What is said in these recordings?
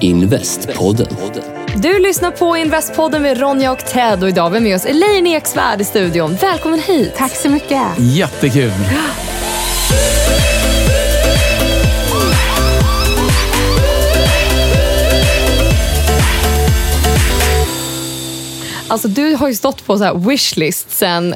Investpodden. Du lyssnar på Investpodden med Ronja och Ted och idag har vi med oss Elaine Eksvärd i studion. Välkommen hit! Tack så mycket. Jättekul. Alltså du har ju stått på så här wishlist sen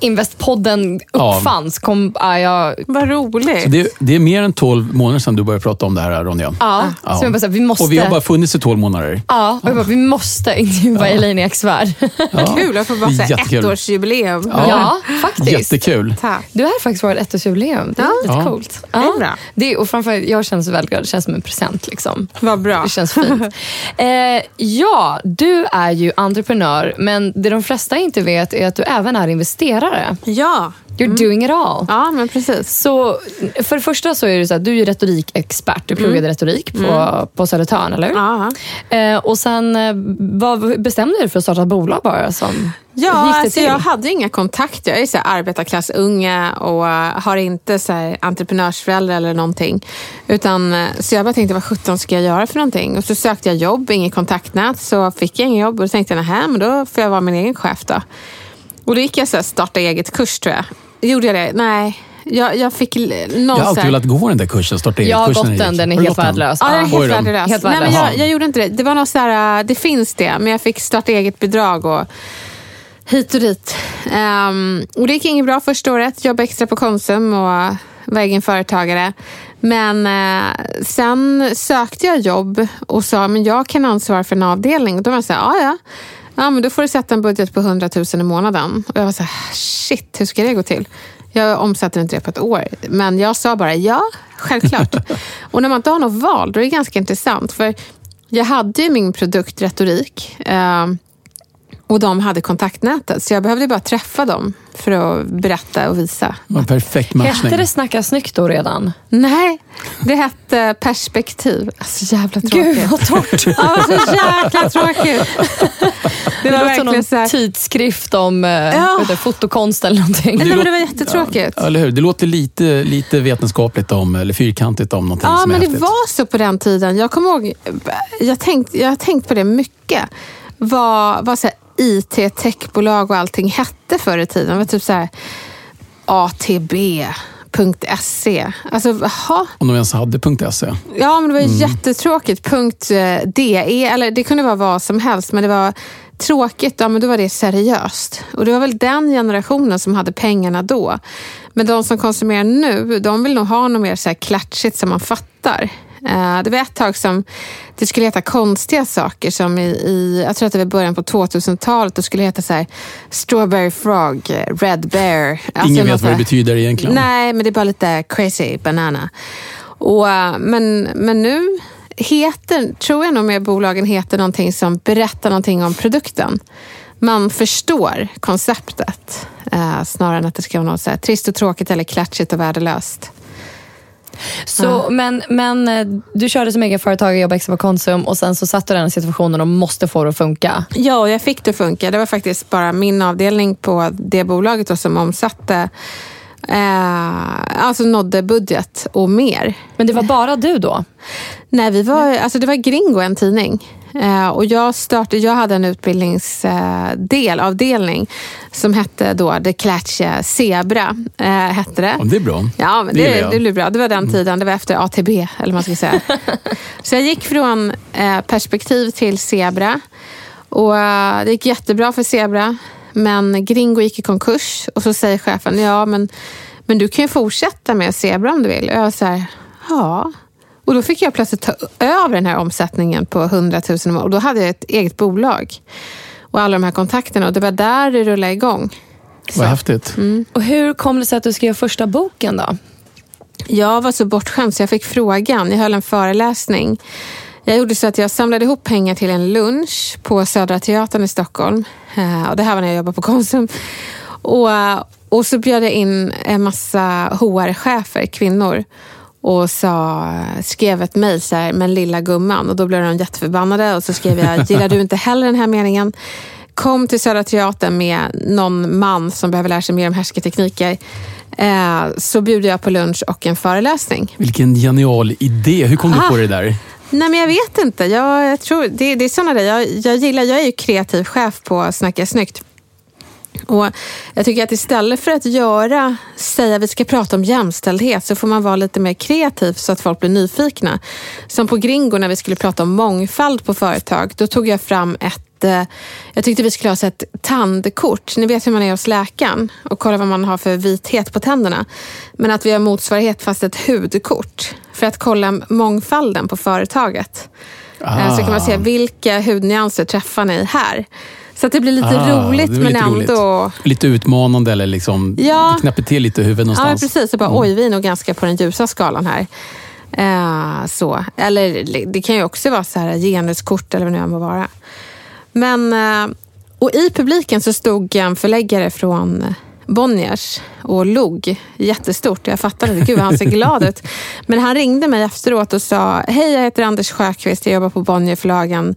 Investpodden Ja. uppfanns. Kom, ja, jag, Vad roligt. Så det, det är mer än 12 månader sedan du började prata om det här, Ronja. ja, Så jag bara, så här, vi måste... Och vi har bara funnits i 12 månader. Ja, och jag bara, vi måste intervjua Elaine Eksvärd. Ja. Kul att få bara säga ettårsjubileum. Ja, faktiskt. Jättekul. Tack. Du har faktiskt varit ettårsjubileum. Det är Ja. lite Ja. coolt. Det är bra. Det, och framförallt, jag känner så väldigt glad. Det känns som en present. Liksom. Vad bra. Det känns fint. eh, ja, du är ju entreprenör, men det de flesta inte vet är att du även är investerare. Ja. You're doing it all. ja, men precis. Så för det första så är det så att du är retorikexpert. Du pluggade retorik på, på Södertörn, eller hur? Eh, och sen eh, vad bestämde du dig för att starta ett bolag bara? Som, ja alltså till? jag hade inga kontakter. Jag är så här arbetarklassunge och eh, har inte så här entreprenörsföräldrar eller någonting. Utan, eh, så jag bara tänkte, vad sjutton ska jag göra för någonting? Och så sökte jag jobb, inget kontaktnät, så fick jag inget jobb. Och då tänkte jag, nej men då får jag vara min egen chef då. Och då gick jag så här starta eget-kurs tror jag. Gjorde jag det? Nej. Jag, jag fick någon Jag har alltid velat gå den där kursen, starta jag har gått den, den är helt värdelös. Ja, den är helt värdelös. Helt Nej, men jag, jag gjorde inte det. Det var något så här, äh, det finns det, men jag fick starta eget bidrag och hit och dit. Ehm, och det gick inget bra första året. Jobbade extra på Konsum och var egen företagare. Men eh, sen sökte jag jobb och sa men jag kan ansvara för en avdelning. Och då var jag så här, ja ja. Ja, men då får du sätta en budget på 100 000 i månaden. Och jag var så här, shit, hur ska det gå till? Jag omsatte inte det på ett år. Men jag sa bara ja, självklart. och när man inte har något val, då är det ganska intressant. För jag hade ju min produkt retorik. Eh, och de hade kontaktnätet. Så jag behövde bara träffa dem för att berätta och visa. Det var en perfekt matchning. Hette det Snacka snyggt då redan? Nej, det hette perspektiv. Alltså jävla tråkigt. Gud vad torrt. Ja, så jäkla tråkigt. Det Det var låter som någon verkligen så här... tidskrift om eh, Ja. vet du, fotokonst eller någonting. Nej, men låter- det var jättetråkigt. Ja, eller hur? Det låter lite, lite vetenskapligt om, eller fyrkantigt om någonting Ja, som är men det häftigt. var så på den tiden. Jag kommer ihåg, jag, tänkt, jag har tänkt på det mycket. Vad, vad så här IT, techbolag och allting hette förr i tiden. Det var typ så här ATB.se. Alltså, jaha. Om de ens hade .se. Ja, men det var Mm. jättetråkigt. Eh, DE, eller det kunde vara vad som helst, men det var tråkigt. Ja, men då var det seriöst. Och det var väl den generationen som hade pengarna då. Men de som konsumerar nu, de vill nog ha något mer så här klatschigt som man fattar. Eh, Det var ett tag som det skulle heta konstiga saker som i, i jag tror att det var början på 2000-talet, då skulle det heta så här Strawberry Frog, Red Bear. Alltså Ingen vet vad det betyder egentligen. Nej, men det är bara lite crazy banana. Och, eh, men, men nu heter, tror jag nog mer bolagen heter någonting som berättar någonting om produkten. Man förstår konceptet eh, snarare än att det ska vara något så här trist och tråkigt eller klatschigt och värdelöst. Så, men, men eh, du körde som egen företagare, jobbade extra på Konsum och sen så satt du i den situationen och måste få det att funka. Ja, och jag fick det att funka. Det var faktiskt bara min avdelning på det bolaget då som omsatte, eh, alltså nådde budget och mer. Men det var bara du då? Nej, vi var, alltså det var Gringo, en tidning. Eh, och jag, startade, jag hade en utbildningsdel, avdelning, som hette då The Clutch Zebra. Eh, hette det. Det är bra. Ja, men Det det, det blev bra. Det var den tiden. Det var efter ATB, eller vad man ska säga. så jag gick från eh, perspektiv till Zebra. Och eh, det gick jättebra för Zebra. Men Gringo gick i konkurs. Och så säger chefen, ja men, men du kan ju fortsätta med Zebra om du vill. Och jag var så här, ja. Och då fick jag plötsligt ta över den här omsättningen på 100 000 om året. Och då hade jag ett eget bolag. Och alla de här kontakterna. Och det var där det rullade igång. Vad häftigt. Och hur kom det sig att du skrev första boken då? Jag var så bortskämd så jag fick frågan. Jag höll en föreläsning. Jag gjorde så att jag samlade ihop pengar till en lunch på Södra Teatern i Stockholm. Eh, Och det här var när jag jobbade på Konsum. Och, och så bjöd jag in en massa HR-chefer, kvinnor. Och sa, skrev ett mejl så här, men lilla gumman. Och då blev de jätteförbannade. Och så skrev jag, gillar du inte heller den här meningen? Kom till Södra Teatern med någon man som behöver lära sig mer om härskartekniker. Eh, så bjuder jag på lunch och en föreläsning. Vilken genial idé. Hur kom du Ah. på det där? Nej, men jag vet inte. Jag, jag tror, det, det är såna där. Jag, jag, gillar, jag är ju kreativ chef på Snacka snyggt. Och jag tycker att istället för att göra, säga att vi ska prata om jämställdhet så får man vara lite mer kreativ så att folk blir nyfikna. Som på Gringo när vi skulle prata om mångfald på företag. Då tog jag fram ett eh, jag tyckte vi skulle ha ett tandkort. Ni vet hur man är hos läkaren och kolla vad man har för vithet på tänderna. Men att vi har motsvarighet fast ett hudkort. För att kolla mångfalden på företaget. Eh, Så kan man se vilka hudnyanser träffar ni här. Så att det blir lite Ah, roligt det blir men lite roligt. ändå... Lite utmanande eller liksom Ja. knäpper till lite i huvudet Ja, någonstans. precis. Så bara, Oj, vi är nog ganska på den ljusa skalan här. Eh, så. Eller det kan ju också vara så här genuskort eller vad det nu må vara. Men, eh, och i publiken så stod en förläggare från Bonniers och log jättestort. Jag fattade inte, gud han ser glad ut. Men han ringde mig efteråt och sa, hej jag heter Anders Sjöqvist, jag jobbar på Bonnierförlagen.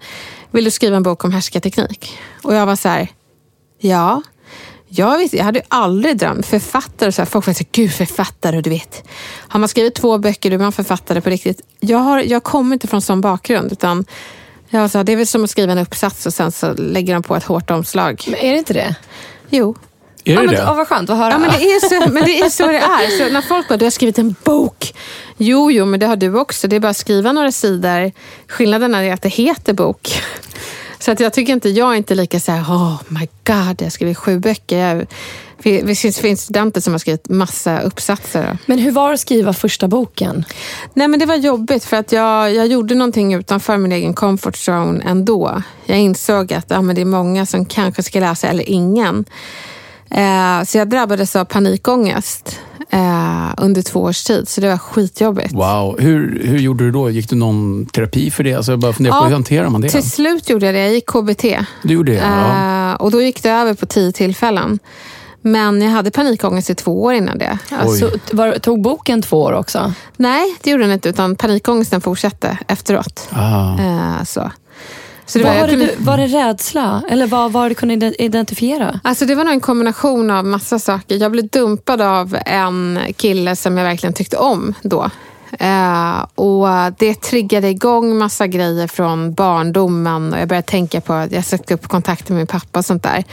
Vill du skriva en bok om härskarteknik? Och jag var så här, ja. Jag, visste, jag hade aldrig drömt. Författare, så här, folk här, gud författare, du vet. Har man skrivit två böcker, då är man författare på riktigt. Jag, har, jag kommer inte från sån bakgrund. Utan jag sa, det är väl som att skriva en uppsats och sen så lägger de på ett hårt omslag. Men är det inte det? Jo. Är Ja, det men, det? ja, vad skönt att höra. Ja, men det är så, men det, är så det är. Så när folk bara, du har skrivit en bok. Jo, jo, men det har du också. Det är bara att skriva några sidor. Skillnaden är att det heter bok. Så att jag tycker inte, jag är inte lika så här, oh my god, jag har skrivit sju böcker. Jag, det finns, finns studenter som har skrivit massa uppsatser. Men hur var det att skriva första boken? Nej, men det var jobbigt för att jag, jag gjorde någonting utanför min egen comfort zone ändå. Jag insåg att ja, men det är många som kanske ska läsa eller ingen. Eh, så jag drabbades av panikångest eh, under två års tid. Så det var skitjobbigt. Wow. Hur, hur gjorde du då? Gick du någon terapi för det? Alltså jag bara funderar på Ja, hur hanterar man det? Till slut gjorde jag det. Jag gick KBT. Du gjorde det? Ja. Eh, och då gick det över på tio tillfällen. Men jag hade panikångest i två år innan det. Alltså, var, tog boken två år också? Nej, det gjorde den inte. Utan panikångesten fortsatte efteråt. Ah. Eh, så. Så det Var, var, det, du- var det rädsla? Eller vad var det du kunde identifiera? Alltså det var nog en kombination av massa saker. Jag blev dumpad av en kille som jag verkligen tyckte om då. Eh, och det triggade igång massa grejer från barndomen. Och jag började tänka på att jag sökte upp kontakter med min pappa och sånt där.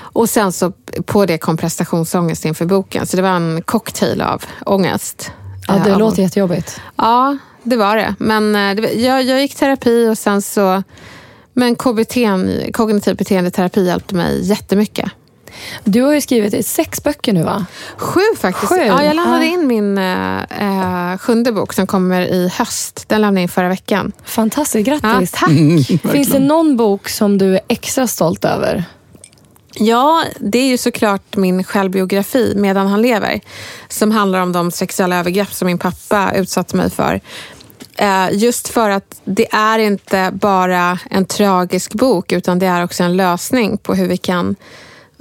Och sen så på det kom prestationsångest inför boken. Så det var en cocktail av ångest. Ja, det Eh, låter jättejobbigt. Ja, det var det. Men eh, det var, jag, jag gick terapi och sen så... Men KBT, kognitiv beteendeterapi hjälpte mig jättemycket. Du har ju skrivit sex böcker nu va? Sju faktiskt. Sju? Ja, jag lämnade Ja. in min eh, eh, sjunde bok som kommer i höst. Den lämnade jag in förra veckan. Fantastiskt, Ja, grattis. tack. Finns det någon bok som du är extra stolt över? Ja, det är ju såklart min självbiografi, Medan han lever, som handlar om de sexuella övergrepp som min pappa utsatte mig för. Eh, just för att det är inte bara en tragisk bok, utan det är också en lösning på hur vi kan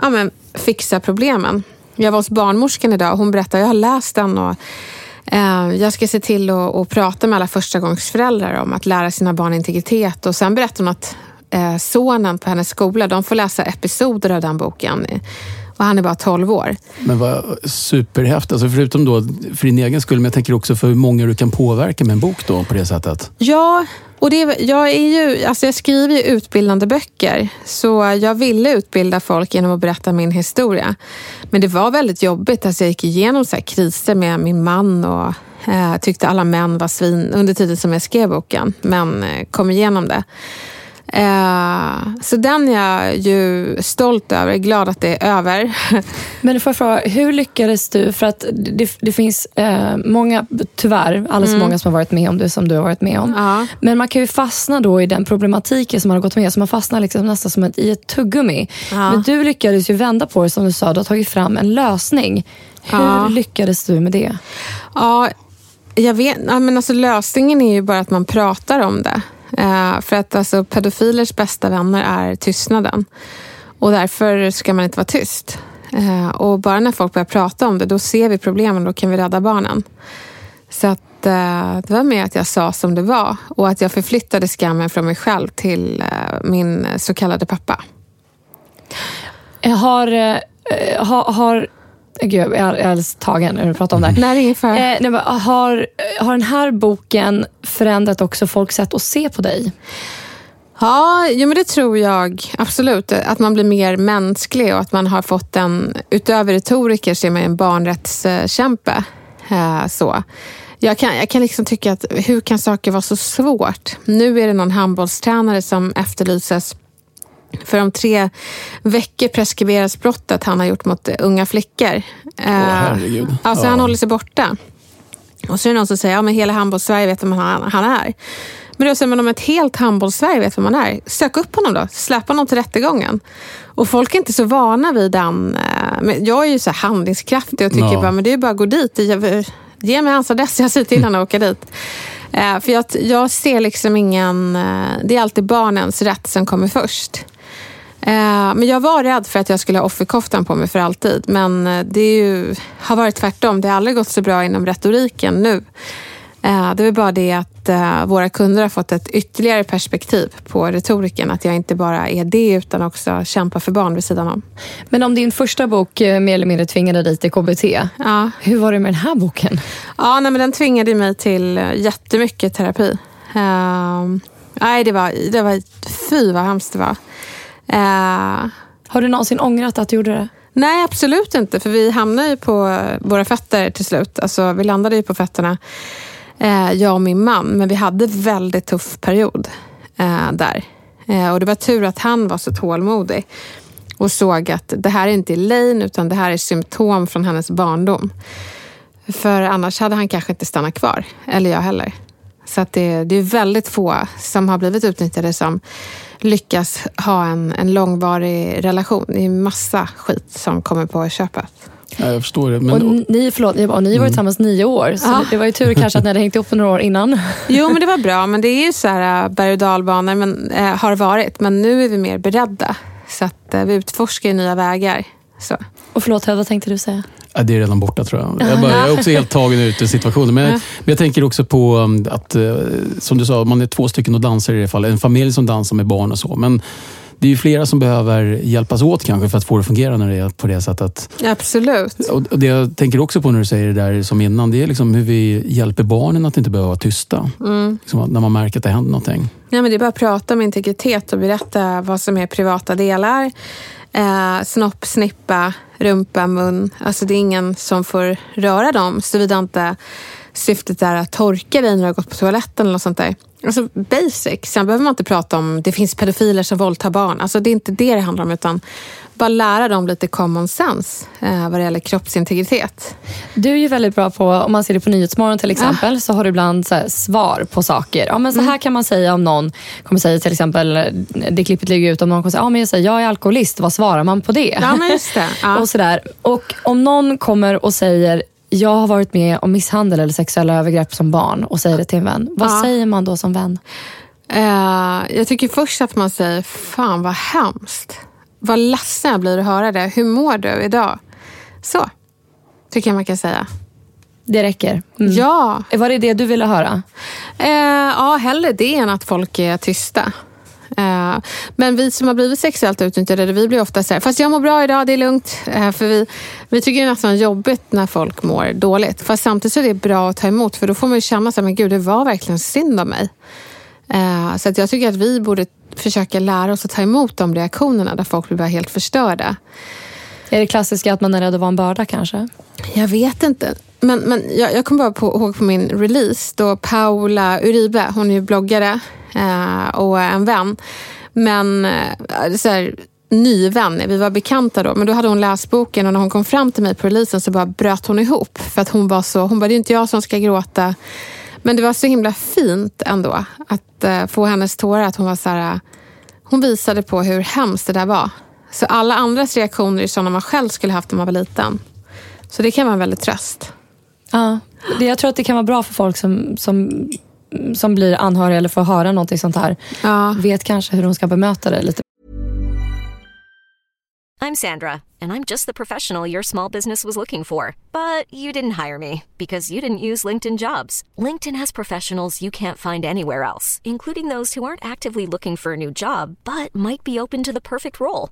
ja, men, fixa problemen. Jag var hos barnmorskan idag och hon berättade, jag har läst den och eh, jag ska se till att prata med alla förstagångsföräldrar om att lära sina barn integritet. Och sen berättade hon att eh, sonen på hennes skola, de får läsa episoder av den boken. Och han är bara 12 år. Men vad superhäftigt. Alltså förutom då för din egen skull, men jag tänker också för hur många du kan påverka med en bok då på det sättet. Ja, och det, jag, är ju, alltså jag skriver ju utbildande böcker. Så jag ville utbilda folk genom att berätta min historia. Men det var väldigt jobbigt. Alltså jag gick igenom så kriser med min man och eh, tyckte alla män var svin under tiden som jag skrev boken. Men eh, kom igenom det. Eh, så den är jag ju stolt över, glad att det är över. Men får jag fråga, hur lyckades du? För att det, det finns eh, många, tyvärr, alldeles mm. många som har varit med om det som du har varit med om. Ja. Men man kan ju fastna då i den problematiken som man har gått med, så man fastnar liksom nästan som ett, i ett tuggummi. Men du lyckades ju vända på det som du sa, du har tagit fram en lösning. Hur lyckades du med det? Ja, jag vet, men alltså lösningen är ju bara att man pratar om det. Eh, för att alltså, pedofilers bästa vänner är tystnaden. Och därför ska man inte vara tyst. Eh, och bara när folk börjar prata om det, då ser vi problemen och då kan vi rädda barnen. Så att, eh, det var mer att jag sa som det var och att jag förflyttade skammen från mig själv till eh, min så kallade pappa. Eh, har, eh, har, har Gud, jag är alldeles tagen när du pratar om det här. Nej, det är eh, nej, har, har den här boken förändrat också folks sätt att se på dig? Ja, jo, men det tror jag absolut. Att man blir mer mänsklig och att man har fått en... Utöver retoriker så är man en barnrättskämpe. Eh, så. Jag kan, jag kan liksom tycka att hur kan saker vara så svårt? Nu är det någon handbollstränare som efterlyses för om tre veckor preskriberas brottet han har gjort mot unga flickor. Åh, herregud. Alltså ja. han håller sig borta. Och så är det någon som säger, ja men hela handbolls-Sverige vet vem han, han är. Men då säger man om ett helt handbolls-Sverige vet vem han är, sök upp honom då. Släpp honom till rättegången. Och folk är inte så vana vid den. Eh, men jag är ju så handlingskraftig och tycker ja. bara, men det är bara att gå dit. Ge mig hans adress, jag säger till honom att åka dit. Eh, för jag, jag ser liksom ingen... Eh, det är alltid barnens rätt som kommer först. Eh, men jag var rädd för att jag skulle ha offerkoftan på mig för alltid. Men eh, det ju, har varit tvärtom. Det har aldrig gått så bra inom retoriken nu. Eh, det är bara det att våra kunder har fått ett ytterligare perspektiv på retoriken. Att jag inte bara är det utan också kämpar för barn vid sidan om. Men om din första bok mer eller mindre tvingade dig till KBT. Ja. Hur var det med den här boken? Ja, nej, men den tvingade mig till jättemycket terapi. Uh, nej, det var, det var... Fy vad hemskt det var. Uh, har du någonsin ångrat att du gjorde det? Nej, absolut inte. För vi hamnade ju på våra fötter till slut. Alltså, vi landade ju på fötterna, eh, jag och min man. Men vi hade väldigt tuff period eh, där. Eh, och det var tur att han var så tålmodig och såg att det här är inte Elaine utan det här är symptom från hennes barndom. För annars hade han kanske inte stannat kvar. Eller jag heller. Så att det, det är väldigt få som har blivit utnyttjade som lyckas ha en, en långvarig relation. Det är massa skit som kommer på köpet. Ja, jag förstår det. Men... Och ni, förlåt, ni, och ni har varit mm. tillsammans nio år, så ja. det var ju tur kanske att ni hade hängt ihop några år innan. Jo, men det var bra. Men det är ju så här äh, berg och dalbanor, men, äh, har varit. Men nu är vi mer beredda. Så att äh, vi utforskar nya vägar. Så. Och förlåt, vad tänkte du säga? Ja, det är redan borta tror jag. Jag, bara, jag är också helt tagen ut ur situationen. Men, men jag tänker också på um, att, uh, som du sa, man är två stycken och dansar i det fallet. En familj som dansar med barn och så. Men det är ju flera som behöver hjälpas åt kanske för att få det att fungera när det är på det sättet. Absolut. Och det jag tänker också på när du säger det där som innan, det är liksom hur vi hjälper barnen att inte behöva vara tysta. Mm. Liksom när man märker att det händer någonting. Ja, men det är bara att prata om integritet och berätta vad som är privata delar. Eh, snopp, snippa, rumpa, mun. Alltså det är ingen som får röra dem såvida inte syftet är att torka dig när du har gått på toaletten eller något sånt där. Alltså basic. Sen behöver man inte prata om det finns pedofiler som våldtar barn. Alltså det är inte det det handlar om utan bara lära dem lite common sense eh, vad det gäller kroppsintegritet. Du är ju väldigt bra på, om man ser det på Nyhetsmorgon till exempel, ja. så har du ibland så svar på saker. Ja, men så här mm. kan man säga om någon kommer säga till exempel, det klippet ligger ut om någon kommer säga, ja, men jag, säger, jag är alkoholist, vad svarar man på det? Ja, men just det. Ja. och, sådär. och om någon kommer och säger, jag har varit med om misshandel eller sexuella övergrepp som barn och säger det till en vän. Vad ja. säger man då som vän? Uh, jag tycker först att man säger, fan vad hemskt. Vad ledsen jag blir att höra det. Hur mår du idag? Så, tycker jag man kan säga. Det räcker? Mm. Ja. Var det det du ville höra? Uh, ja, hellre det än att folk är tysta. Eh, men vi som har blivit sexuellt utnyttjade, vi blir ofta så här, fast jag mår bra idag, det är lugnt. Eh, för vi, vi tycker det är nästan jobbigt när folk mår dåligt. Fast samtidigt så är det bra att ta emot, för då får man ju känna så här, men gud, det var verkligen synd om mig. Eh, så att jag tycker att vi borde försöka lära oss att ta emot de reaktionerna där folk blir bara helt förstörda. Är det klassiska att man är rädd att vara en börda kanske? Jag vet inte. Men, men jag, jag kommer bara på, ihåg på min release då Paula Uribe, hon är ju bloggare eh, och en vän. Men eh, så här, ny vän, vi var bekanta då. Men då hade hon läst boken och när hon kom fram till mig på releasen så bara bröt hon ihop. För att hon var så, hon bara, det är inte jag som ska gråta. Men det var så himla fint ändå att eh, få hennes tårar. Att hon var så här, eh, hon visade på hur hemskt det där var. Så alla andras reaktioner är sådana man själv skulle haft när man var liten. Så det kan vara en väldigt tröst. Ja, det, jag tror att det kan vara bra för folk som, som, som blir anhöriga eller får höra någonting sånt här. Ja. Vet kanske hur de ska bemöta det lite I'm Sandra, and I'm just the professional your small business was looking for. But you didn't hire me because you didn't use LinkedIn jobs. LinkedIn has professionals you can't find anywhere else, including those who aren't actively looking for a new job but might be open to the perfect role,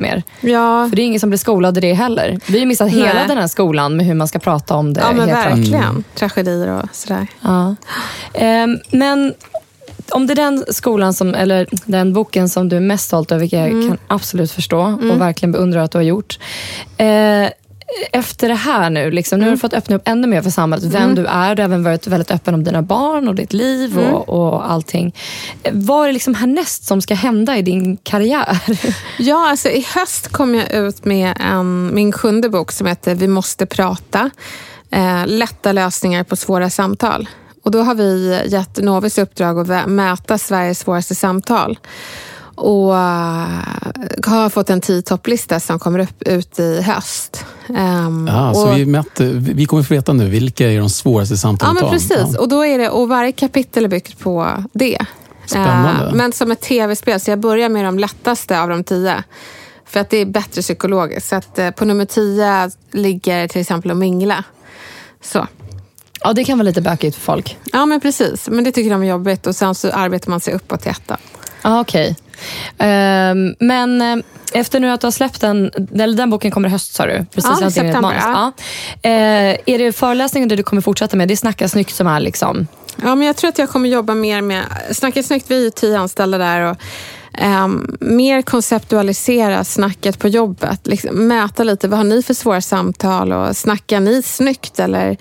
mer. Ja, För det är ingen som blir skolad i det heller. Vi har missat hela Nej. den här skolan med hur man ska prata om det. ja men verkligen. Tragedier och sådär. Ja. Ehm, men om det är den skolan, som, eller den boken som du är mest stolt över, vilket jag kan absolut förstå och verkligen beundrar att du har gjort. Eh, efter det här nu, liksom, nu har du fått öppna upp ännu mer för samhället, vem du är. Du har även varit väldigt öppen om dina barn och ditt liv och, och allting. Vad är det liksom härnäst som ska hända i din karriär? Ja, alltså i höst kom jag ut med en, min sjunde bok som heter Vi måste prata. Eh, lätta lösningar på svåra samtal. Och då har vi gett Novis uppdrag att mäta Sveriges svåraste samtal. Och eh, har fått en tio topplista som kommer upp, ut i höst. Ehm, Ja, så och- vi, mätte, vi kommer få veta nu vilka är de svåraste Ja, samtalen men att ta. precis. Ja. Och, då är det, och varje kapitel är byggt på det. Spännande. Eh, men som ett tv-spel, så jag börjar med de lättaste av de tio. För att det är bättre psykologiskt. Så att, eh, på nummer tio ligger till exempel att mingla. Så. Ja, det kan vara lite bökigt för folk. Ja, men precis. Men det tycker de är jobbigt. Och sen så arbetar man sig uppåt till ettan. Ah, Okej. Ehm, men eh, efter nu att du har släppt den, eller den boken kommer i höst sa du? Precis, Ja, september. Ja. Eh, är det föreläsningen du kommer fortsätta med? Det är Snacka snyggt som är liksom... Ja, men jag tror att jag kommer jobba mer med... Snacka snyggt, vi är tio anställda där. Och, ehm, mer konceptualisera snacket på jobbet. Liksom, mäta lite, vad har ni för svåra samtal? Och snackar ni snyggt? Eller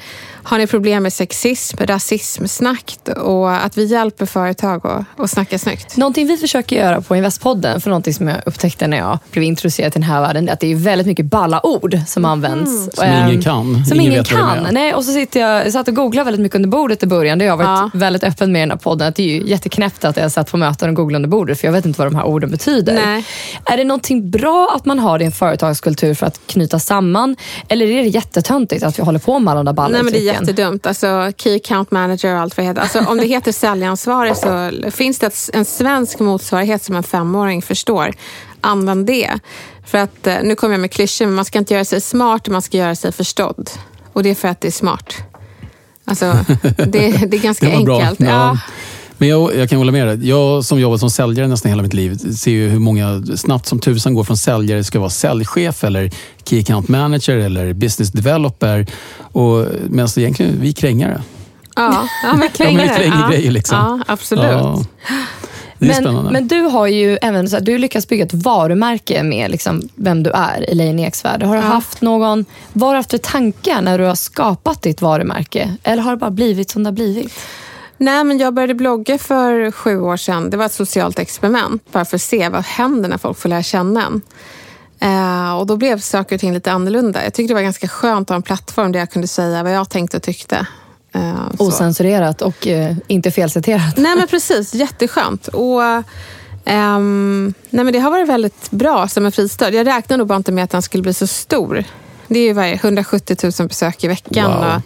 har ni problem med sexism, rasism, snackt? Och att vi hjälper företag att, att snacka snyggt. Någonting vi försöker göra på Investpodden, för någonting som jag upptäckte när jag blev introducerad till den här världen, är att det är väldigt mycket balla ord som används. Som ingen Ehm, kan. Som Ingen ingen, vad kan. Nej, och så sitter jag, jag satt och googlade väldigt mycket under bordet i början. Det har jag varit Ja. väldigt öppen med i den här podden. Att det är ju jätteknäppt att jag satt på möten och googlade under bordet, för jag vet inte vad de här orden betyder. Nej. Är det någonting bra att man har det i en företagskultur för att knyta samman? Eller är det jättetöntigt att vi håller på med alla de där Nej, men det är jättedumt. Alltså, key account manager och allt vad det heter. Alltså, om det heter säljansvarig så finns det en svensk motsvarighet som en femåring förstår. Använd det. För att, eh, nu kommer jag med klyschor, men man ska inte göra sig smart, man ska göra sig förstådd. Och det är för att det är smart. Alltså, det, det är ganska Det enkelt. Ja. Ja. Men jag, jag kan hålla med dig. Jag som jobbat som säljare nästan hela mitt liv ser ju hur många snabbt som tusan går från säljare ska vara säljchef eller key account manager eller business developer. Och, medan egentligen vi krängare. Ja, ja, men Ja, kränger men vi ja. grejer liksom. Ja, absolut. Ja. Det är Men, spännande. men du har ju även så här, du lyckats bygga ett varumärke med liksom vem du är i Lejon Eksvärd. Har du Ja. haft någon, vad har du haft för tankar när du har skapat ditt varumärke? Eller har det bara blivit som det har blivit? Nej, men jag började blogga för sju år sedan. Det var ett socialt experiment. Bara för att se vad händer när folk får lära känna en. Eh, och då blev saker och ting lite annorlunda. Jag tyckte det var ganska skönt att ha en plattform där jag kunde säga vad jag tänkte och tyckte. Eh. Osensurerat och eh, inte felciterat. Nej men precis, jätteskönt. Och, ehm, nej, men det har varit väldigt bra som en fristad. Jag räknade nog bara inte med att den skulle bli så stor. Det är ju varje 170 000 besök i veckan. Wow. Och,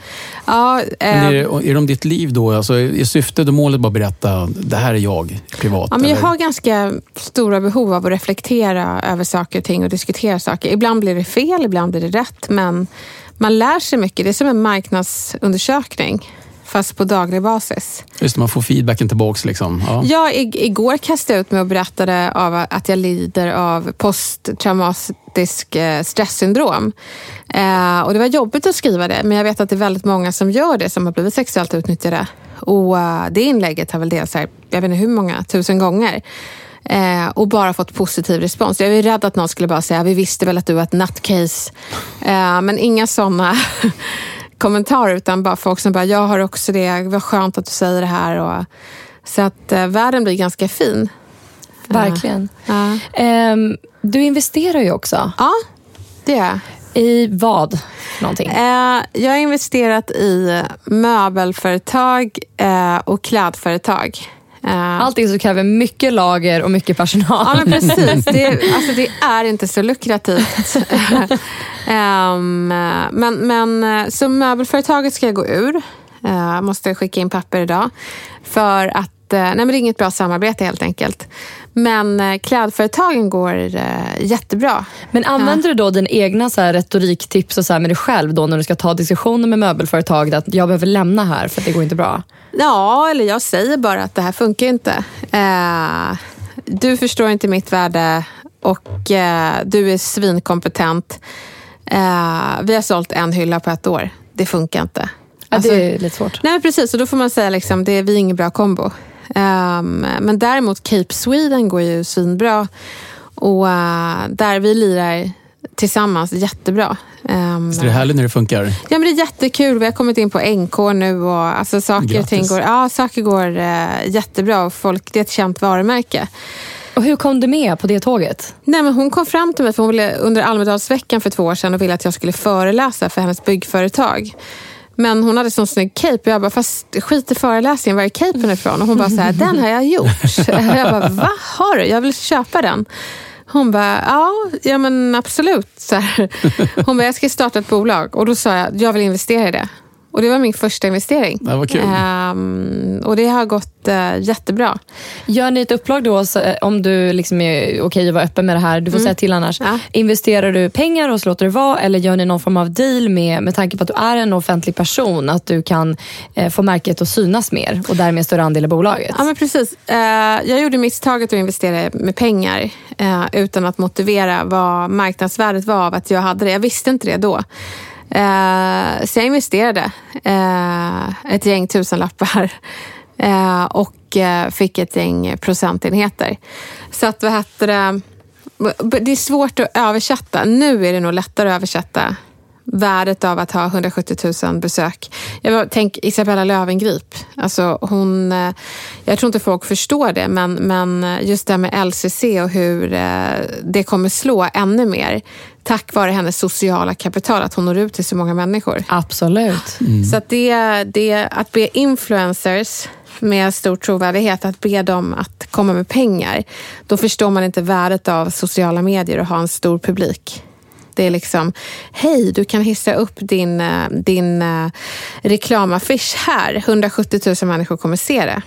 ja, Men eh, är, det, är det om ditt liv då? Alltså, är syftet och målet bara att berätta, det här är jag privat? Ja, men jag eller? har ganska stora behov av att reflektera över saker och ting och diskutera saker. Ibland blir det fel, ibland blir det rätt. Men man lär sig mycket. Det är som en marknadsundersökning, fast på daglig basis. Just det, man får feedbacken tillbaks. Liksom. Ja. Jag ig- igår kastade jag ut mig och berättade av att jag lider av posttraumatisk eh, stresssyndrom. Eh, och det var jobbigt att skriva det, men jag vet att det är väldigt många som gör det, som har blivit sexuellt utnyttjade. Och eh, det inlägget har väl delats här, jag vet inte hur många, tusen gånger. Eh, och bara fått positiv respons. Jag är rädd att någon skulle bara säga, vi visste väl att du var ett nutcase. Men inga sådana kommentarer, utan bara folk som bara, jag har också det, vad skönt att du säger det här. Och, så att eh, världen blir ganska fin. Verkligen. Ja, Ehm, du investerar ju också. ja det gör jag. I vad någonting? Eh, jag har investerat i möbelföretag eh, och klädföretag. Eh, Allting som kräver mycket lager och mycket personal. Ja, men precis. Det, alltså, det är inte så lukrativt. Ehm, men, men, eh, så möbelföretaget ska jag gå ur. Eh, Jag måste skicka in papper idag. För att, eh, nej men det är inget bra samarbete helt enkelt. Men eh, klädföretagen går eh, jättebra. Men använder du då dina egna så här retoriktips och så här med dig själv då när du ska ta diskussioner med möbelföretaget att jag behöver lämna här för att det går inte bra? Ja, eller jag säger bara att det här funkar inte. Eh, du förstår inte mitt värde och eh, du är svinkompetent. Eh, vi har sålt en hylla på ett år. Det funkar inte. Ja, Alltså- det är lite svårt. Nej, precis. Och då får man säga liksom, det är vi är ingen bra kombo. Ehm, men däremot Cape Sweden går ju svinbra. Och eh, där vi lirar tillsammans jättebra. Um, är det härligt när det funkar? Ja, men det är jättekul. Vi har kommit in på NK nu och alltså, saker, och ting går, ja, saker går eh, jättebra. Och folk, det är ett känt varumärke. Och hur kom du med på det tåget? Nej, men hon kom fram till mig för hon ville, under Almedalsveckan för två år sedan och ville att jag skulle föreläsa för hennes byggföretag. Men hon hade sån snygg cape och jag bara, fast skit i föreläsningen, var är capen ifrån? Och hon bara, så här, den har jag gjort. Jag bara, va? Har du? Jag vill köpa den. Hon bara, ja, ja men absolut. Så här. Hon bara, jag ska starta ett bolag. Och då sa jag, jag vill investera i det. Och det var min första investering. Det var kul. Ehm, och det har gått eh, jättebra. Gör ni ett upplag då, så, eh, om du liksom är okej att vara öppen med det här, du får säga till annars. Ja. Investerar du pengar och så låter det vara eller gör ni någon form av deal med, med tanke på att du är en offentlig person, att du kan eh, få märket att synas mer och därmed större andel i bolaget? Ja, men precis. Eh, jag gjorde misstaget att investera med pengar eh, utan att motivera vad marknadsvärdet var av att jag hade det. Jag visste inte det då. Eh, så jag investerade eh, ett gäng tusenlappar eh, och eh, fick ett gäng procentenheter. Så att, vad heter det? Det är svårt att översätta. Nu är det nog lättare att översätta värdet av att ha 170 000 besök. Jag tänk Isabella Löwengrip. Alltså hon, eh, jag tror inte folk förstår det, men, men just det här med LCC och hur eh, det kommer slå ännu mer tack vare hennes sociala kapital, att hon når ut till så många människor. Absolut. Så att det, det, att be influencers med stor trovärdighet, att be dem att komma med pengar, då förstår man inte värdet av sociala medier och ha en stor publik. Det är liksom, hej, du kan hissa upp din, eh, din eh, reklamaffisch här. 170 000 människor kommer se det.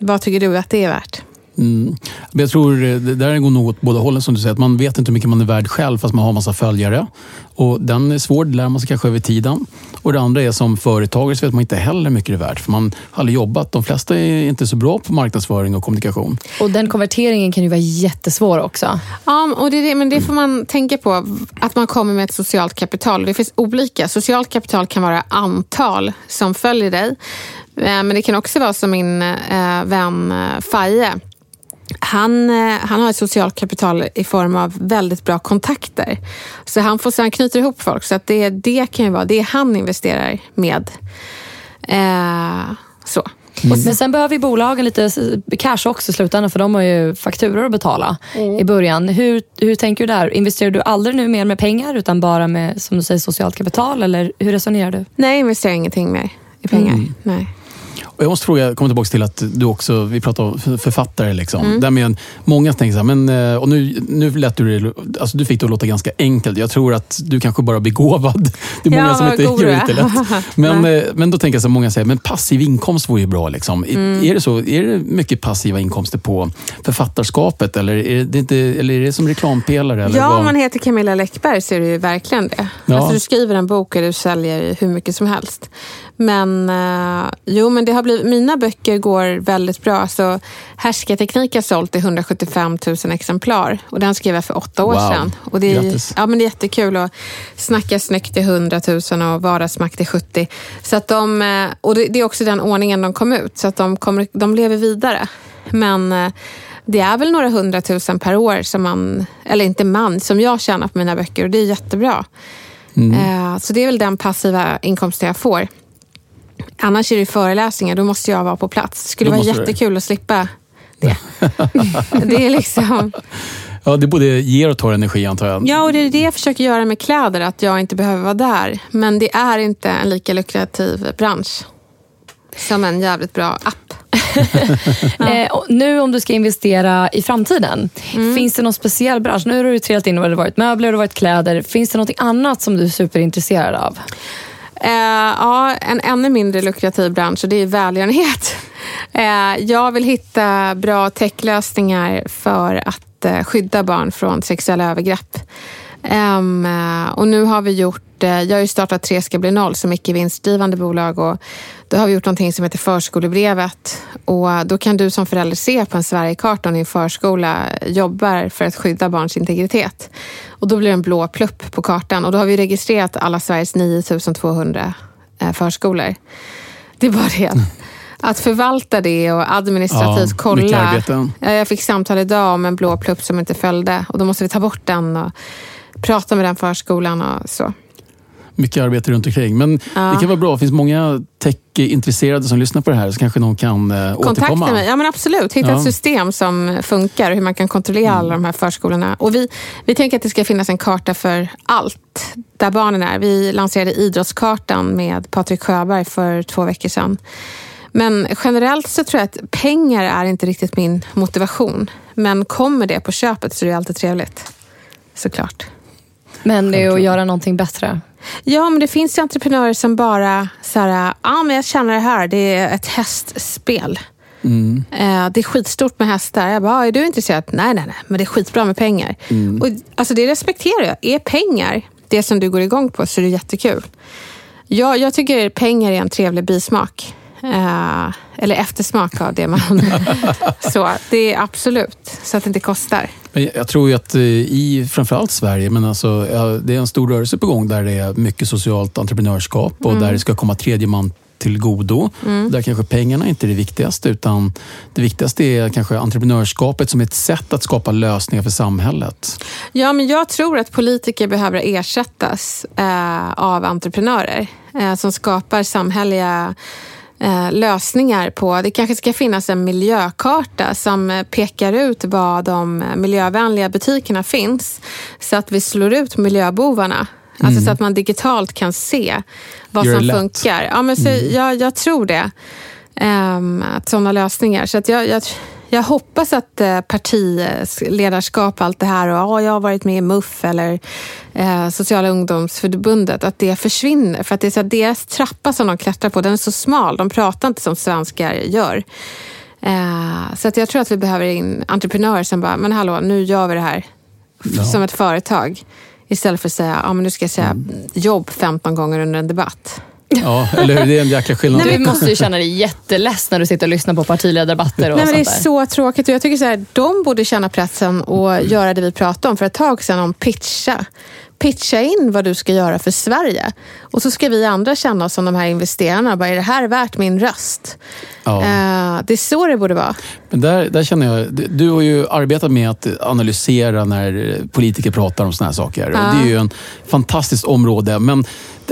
Vad tycker du att det är värt? Mm. Jag tror eh, det där går nog åt båda hållen som du säger. Att man vet inte hur mycket man är värd själv fast man har massa följare. Och den är svår, det lär man sig kanske över tiden. Och det andra är som företagare så vet man inte heller hur mycket det är värt. För man har aldrig jobbat. De flesta är inte så bra på marknadsföring och kommunikation. Och den konverteringen kan ju vara jättesvår också. Ja, och det, men det får man tänka på. Att man kommer med ett socialt kapital. Det finns olika. Socialt kapital kan vara antal som följer dig. Eh, Men det kan också vara som min eh, vän Faye. Han, eh, han har ett socialt kapital i form av väldigt bra kontakter. Så han, får, så han knyter ihop folk. Så att det, det kan ju vara det han investerar med. Eh, så. Men sen behöver ju bolagen lite cash också i slutändan för de har ju fakturor att betala i början. Hur, hur tänker du där? Investerar du aldrig nu mer med pengar utan bara med som du säger, socialt kapital? Eller hur resonerar du? Nej, jag investerar ingenting mer i pengar. Nej. Jag måste fråga, komma tillbaka till att du också, vi pratar om författare. Liksom. Mm. Där med en, många tänker så här, men, eh, och nu, nu lät du det, alltså du fick det att låta ganska enkelt. Jag tror att du kanske bara är begåvad. Det är många Ja, som inte gör det jättelätt. Men, eh, men då tänker jag så här, många säger, men passiv inkomst vore ju bra. Liksom. Mm. Är, det så, är det mycket passiva inkomster på författarskapet? Eller är det, inte, eller är det som reklampelare? Eller Ja, vad? om man heter Camilla Läckberg så är det ju verkligen det. Ja. Alltså, du skriver en bok och du säljer hur mycket som helst. Men eh, jo, men det har blivit, mina böcker går väldigt bra. Så Härskarteknik har sålt i 175 000 exemplar och den skrev jag för åtta år Wow. sedan. Och det, är, Grattis. ja, men det är jättekul och Snacka snyggt till 100 000 och Vardagsmakt till 70 så att de, eh, Och det, är också den ordningen de kom ut, så att de, kommer, de lever vidare. Men eh, det är väl några hundratusen per år som man, eller inte man, som jag tjänar på mina böcker och det är jättebra. Eh, Så det är väl den passiva inkomsten jag får. Annars är det ju föreläsningar, då måste jag vara på plats. Det skulle Då vara måste du. jättekul att slippa det. det är liksom... Ja, det både ger och tar energi antar jag. Ja, och det är det jag försöker göra med kläder, att jag inte behöver vara där. Men det är inte en lika lukrativ bransch som en jävligt bra app. Eh, och nu om du ska investera i framtiden, finns det någon speciell bransch? Nu har du trillat in och det har varit möbler och varit kläder. Finns det något annat som du är superintresserad av? Eh, ja, en ännu mindre lukrativ bransch och det är välgörenhet. Eh, jag vill hitta bra techlösningar för att eh, skydda barn från sexuella övergrepp. Eh, och nu har vi gjort, eh, jag har ju startat Tre ska bli noll som icke vinstdrivande bolag och då har vi gjort någonting som heter förskolebrevet. Och då kan du som förälder se på en Sverigekarta om din förskola jobbar för att skydda barns integritet. Och då blir det en blå plupp på kartan och då har vi registrerat alla Sveriges 9200 eh, förskolor. Det är bara det. Att förvalta det och administrativt Ja, kolla. Jag fick samtal idag om en blå plupp som inte följde och då måste vi ta bort den och prata med den förskolan och så. Mycket arbete runt omkring. Men Ja. det kan vara bra. Det finns många tech-intresserade som lyssnar på det här. Så kanske någon kan eh, Kontakta återkomma. mig. Ja, men absolut. Hitta Ja. ett system som funkar och hur man kan kontrollera alla de här förskolorna. Och vi, vi tänker att det ska finnas en karta för allt där barnen är. Vi lanserade Idrottskartan med Patrik Sjöberg för två veckor sedan. Men generellt så tror jag att pengar är inte riktigt min motivation. Men kommer det på köpet så är det alltid trevligt. Såklart. Men det är att göra någonting bättre. Ja, men det finns ju entreprenörer som bara så här, ja men jag känner det här, det är ett hästspel. Eh, det är skitstort med hästar. Jag bara, "Ah, är du intresserad? Nej, nej, nej, men det är skitbra med pengar. Och, alltså det respekterar jag. Är pengar det som du går igång på så är det jättekul. Jag, jag tycker pengar är en trevlig bismak. Eh, eller eftersmak av det man... så det är absolut, så att det inte kostar. Men Jag tror ju att eh, i framförallt Sverige, men alltså, det är en stor rörelse på gång där det är mycket socialt entreprenörskap och Mm. där det ska komma tredje man till godo. Där kanske pengarna inte är det viktigaste utan det viktigaste är kanske entreprenörskapet som ett sätt att skapa lösningar för samhället. Ja, men jag tror att politiker behöver ersättas eh, av entreprenörer eh, som skapar samhälleliga eh, lösningar på... Det kanske ska finnas en miljökarta som eh, pekar ut var de miljövänliga butikerna finns så att vi slår ut miljöbovarna. Alltså så att man digitalt kan se vad det som lätt. funkar. Ja, men så, jag, jag tror det. Ehm, att sådana lösningar. Så att jag, jag, jag hoppas att eh, partiledarskap och allt det här och ja, jag har varit med i MUF eller eh, Sociala ungdomsförbundet, att det försvinner. För att det är så att deras trappa som de klättrar på, den är så smal. De pratar inte som svenskar gör. Eh, så att jag tror att vi behöver in entreprenörer som bara, men hallå, nu gör vi det här Ja. som ett företag. Istället för att säga, ja men nu ska jag säga Mm. jobb 15 gånger under en debatt. Ja, eller hur? Det är en jäkla skillnad. Du måste ju känna dig jätteless när du sitter och lyssnar på partiledardebatter och Nej, men det är så tråkigt och jag tycker så här, de borde känna pressen och göra det vi pratade om för ett tag sedan om pitcha. Pitcha in vad du ska göra för Sverige. Och så ska vi andra känna oss som de här investerarna. Bara, är det här värt min röst? Ja. Eh, det är så det borde vara. Men där, där känner jag, du- har ju arbetat med att analysera när politiker pratar om såna här saker. Och det är ju en fantastiskt område. Men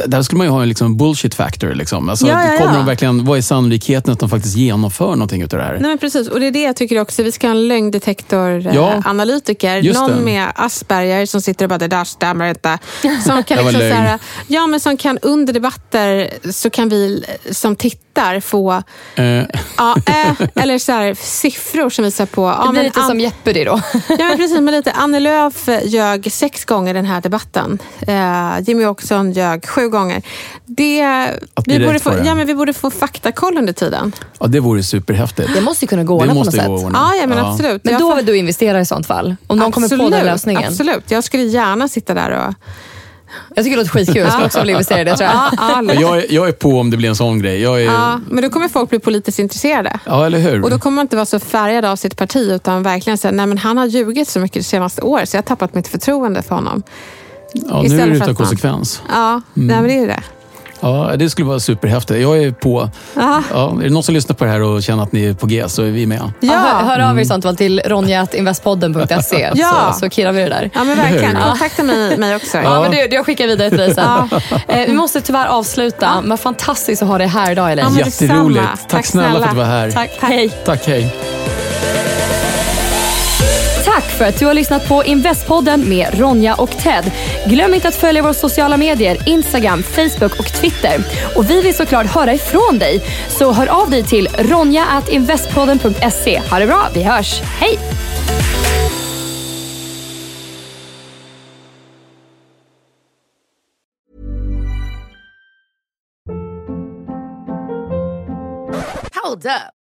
där skulle man ju ha en liksom bullshit factor. Liksom. Alltså, Ja, ja, Kommer de verkligen, vad är sannolikheten att de faktiskt genomför någonting utav det här? Nej, precis. Och det är det jag tycker också. Vi ska ha en lögndetektoranalytiker. Just Någon det. med Asperger som sitter och bara, det där stämmer inte. Som kan, liksom, så här, ja, men som kan under debatter så kan vi som tittar få Eh, ja, eh, eller så här, siffror som visar på... Ja, Det blir men lite Ann- som Jeopardy då. Ja, men precis. Men lite, Annie Lööf ljög sex gånger den här debatten. Eh, Jimmy Åkesson ljög sju gånger. Det, vi, borde få, ja, men vi borde få faktakoll under tiden. ja, det vore superhäftigt. Det måste ju kunna gå ordna på något måste sätt. Ja, ja men absolut. Men då vill du investera i sånt fall? Om någon kommer på den Absolut, lösningen? Absolut. Jag skulle gärna sitta där och... Jag tycker det låter skitkul. Jag skulle också vilja investera i det tror jag. Ja, ja, Jag är, jag är på om det blir en sån grej. Jag är, ja, ja. men då kommer folk bli politiskt intresserade. eller hur? Och då kommer man inte vara så färgad av sitt parti utan verkligen säga, nej men han har ljugit så mycket det senaste året så jag har tappat mitt förtroende för honom. ja, nu är det istället utan konsekvens. Ja, nej, men det är ju det. Ja, det skulle vara superhäftigt. Jag är på. Ja, är det någon som lyssnar på det här och känner att ni är på G så är vi med. Ja. Hör, hör av er i sånt fall till ronja.investpodden.se Ja. så, så kirrar vi det där. Ja, men verkligen. Kontakta mig, mig också. Ja, men det, jag skickar vidare till dig sen. Eh, vi måste tyvärr avsluta, men fantastiskt att ha dig här idag Elaine. Ja, Jätteroligt. Tack, Tack snälla för att du var här. Tack. Hej. Tack, hej. Tack för att du har lyssnat på Investpodden med Ronja och Ted. Glöm inte att följa våra sociala medier, Instagram, Facebook och Twitter. Och vi vill såklart höra ifrån dig. Så hör av dig till ronja.investpodden.se. Ha det bra, vi hörs. Hej! Hold up.